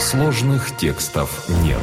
Сложных текстов нет.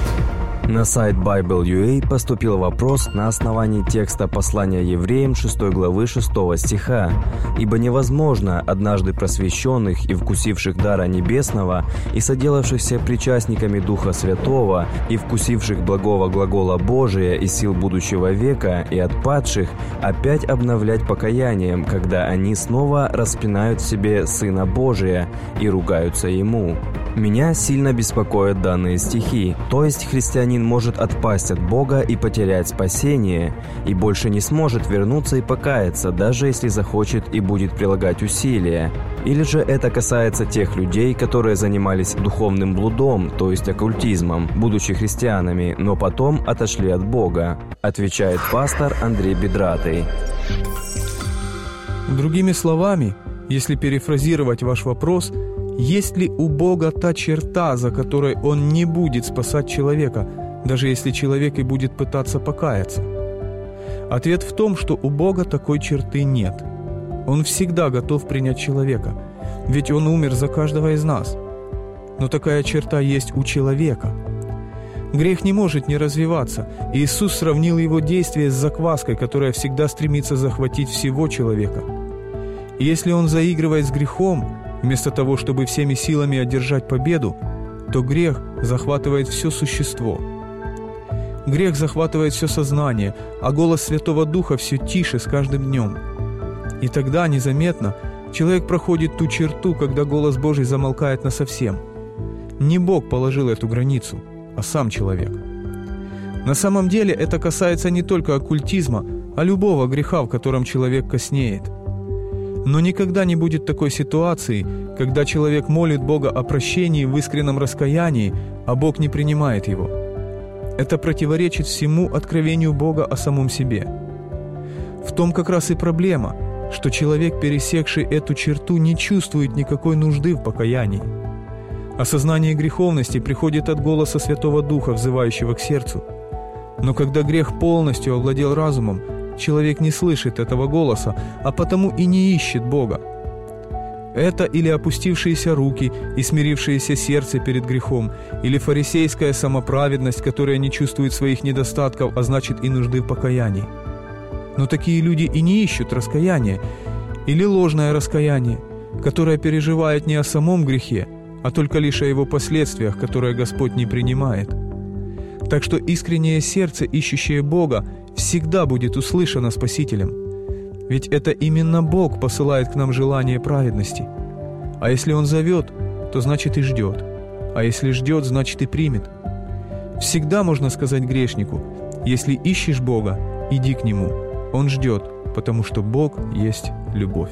На сайт Bible.ua поступил вопрос на основании текста послания евреям 6 главы 6 стиха. «Ибо невозможно однажды просвещенных и вкусивших дара небесного, и соделавшихся причастниками Духа Святого, и вкусивших благого глагола Божия и сил будущего века, и отпадших, опять обновлять покаянием, когда они снова распинают в себе Сына Божия и ругаются Ему». Меня сильно беспокоят данные стихи, то есть христианин христианин может отпасть от Бога и потерять спасение, и больше не сможет вернуться и покаяться, даже если захочет и будет прилагать усилия. Или же это касается тех людей, которые занимались духовным блудом, то есть оккультизмом, будучи христианами, но потом отошли от Бога, отвечает пастор Андрей Бедратый. Другими словами, если перефразировать ваш вопрос, есть ли у Бога та черта, за которой Он не будет спасать человека, даже если человек и будет пытаться покаяться? Ответ в том, что у Бога такой черты нет. Он всегда готов принять человека, ведь Он умер за каждого из нас. Но такая черта есть у человека. Грех не может не развиваться, Иисус сравнил его действие с закваской, которая всегда стремится захватить всего человека. И если он заигрывает с грехом, вместо того, чтобы всеми силами одержать победу, то грех захватывает все существо – Грех захватывает все сознание, а голос Святого Духа все тише с каждым днем. И тогда, незаметно, человек проходит ту черту, когда голос Божий замолкает насовсем. Не Бог положил эту границу, а сам человек. На самом деле это касается не только оккультизма, а любого греха, в котором человек коснеет. Но никогда не будет такой ситуации, когда человек молит Бога о прощении в искреннем раскаянии, а Бог не принимает его – это противоречит всему откровению Бога о самом себе. В том как раз и проблема, что человек, пересекший эту черту, не чувствует никакой нужды в покаянии. Осознание греховности приходит от голоса Святого Духа, взывающего к сердцу. Но когда грех полностью овладел разумом, человек не слышит этого голоса, а потому и не ищет Бога. Это или опустившиеся руки и смирившееся сердце перед грехом, или фарисейская самоправедность, которая не чувствует своих недостатков, а значит и нужды в покаянии. Но такие люди и не ищут раскаяния, или ложное раскаяние, которое переживает не о самом грехе, а только лишь о его последствиях, которые Господь не принимает. Так что искреннее сердце, ищущее Бога, всегда будет услышано Спасителем – ведь это именно Бог посылает к нам желание праведности. А если Он зовет, то значит и ждет. А если ждет, значит и примет. Всегда можно сказать грешнику, если ищешь Бога, иди к Нему. Он ждет, потому что Бог есть любовь.